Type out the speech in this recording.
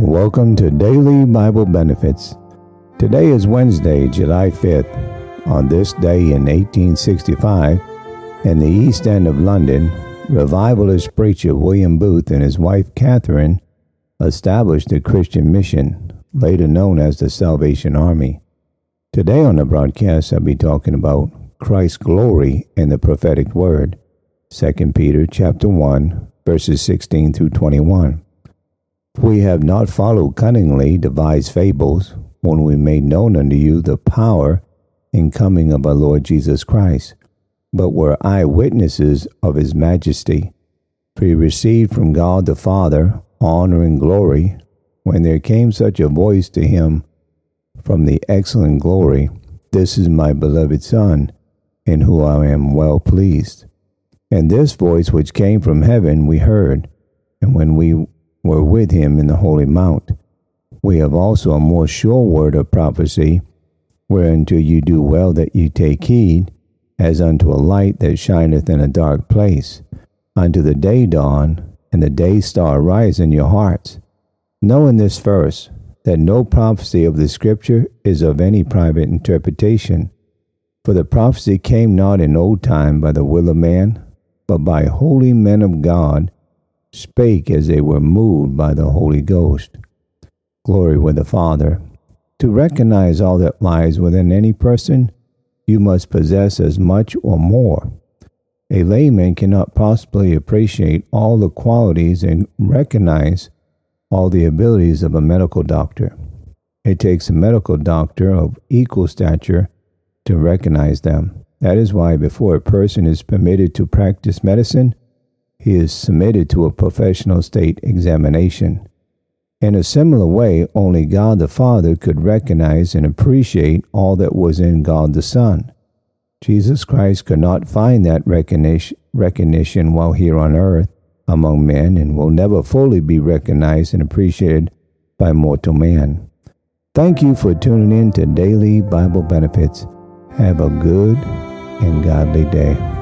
Welcome to Daily Bible Benefits. Today is Wednesday, July 5th. On this day in 1865, in the East End of London, revivalist preacher William Booth and his wife Catherine established a Christian mission, later known as the Salvation Army. Today on the broadcast, I'll be talking about Christ's glory in the prophetic word. 2 Peter chapter 1, verses 16 through 21. We have not followed cunningly devised fables when we made known unto you the power and coming of our Lord Jesus Christ, but were eyewitnesses of his majesty. For he received from God the Father honor and glory when there came such a voice to him from the excellent glory, This is my beloved Son, in whom I am well pleased. And this voice which came from heaven we heard, and when we were with him in the holy mount. We have also a more sure word of prophecy, whereunto you do well that you take heed, as unto a light that shineth in a dark place, unto the day dawn, and the day star rise in your hearts. Know in this verse that no prophecy of the Scripture is of any private interpretation. For the prophecy came not in old time by the will of man, but by holy men of God, spake as they were moved by the Holy Ghost. Glory with the Father. To recognize all that lies within any person, you must possess as much or more. A layman cannot possibly appreciate all the qualities and recognize all the abilities of a medical doctor. It takes a medical doctor of equal stature to recognize them. That is why, before a person is permitted to practice medicine, he is submitted to a professional state examination. In a similar way, only God the Father could recognize and appreciate all that was in God the Son. Jesus Christ could not find that recognition while here on earth among men and will never fully be recognized and appreciated by mortal man. Thank you for tuning in to Daily Bible Benefits. Have a good and godly day.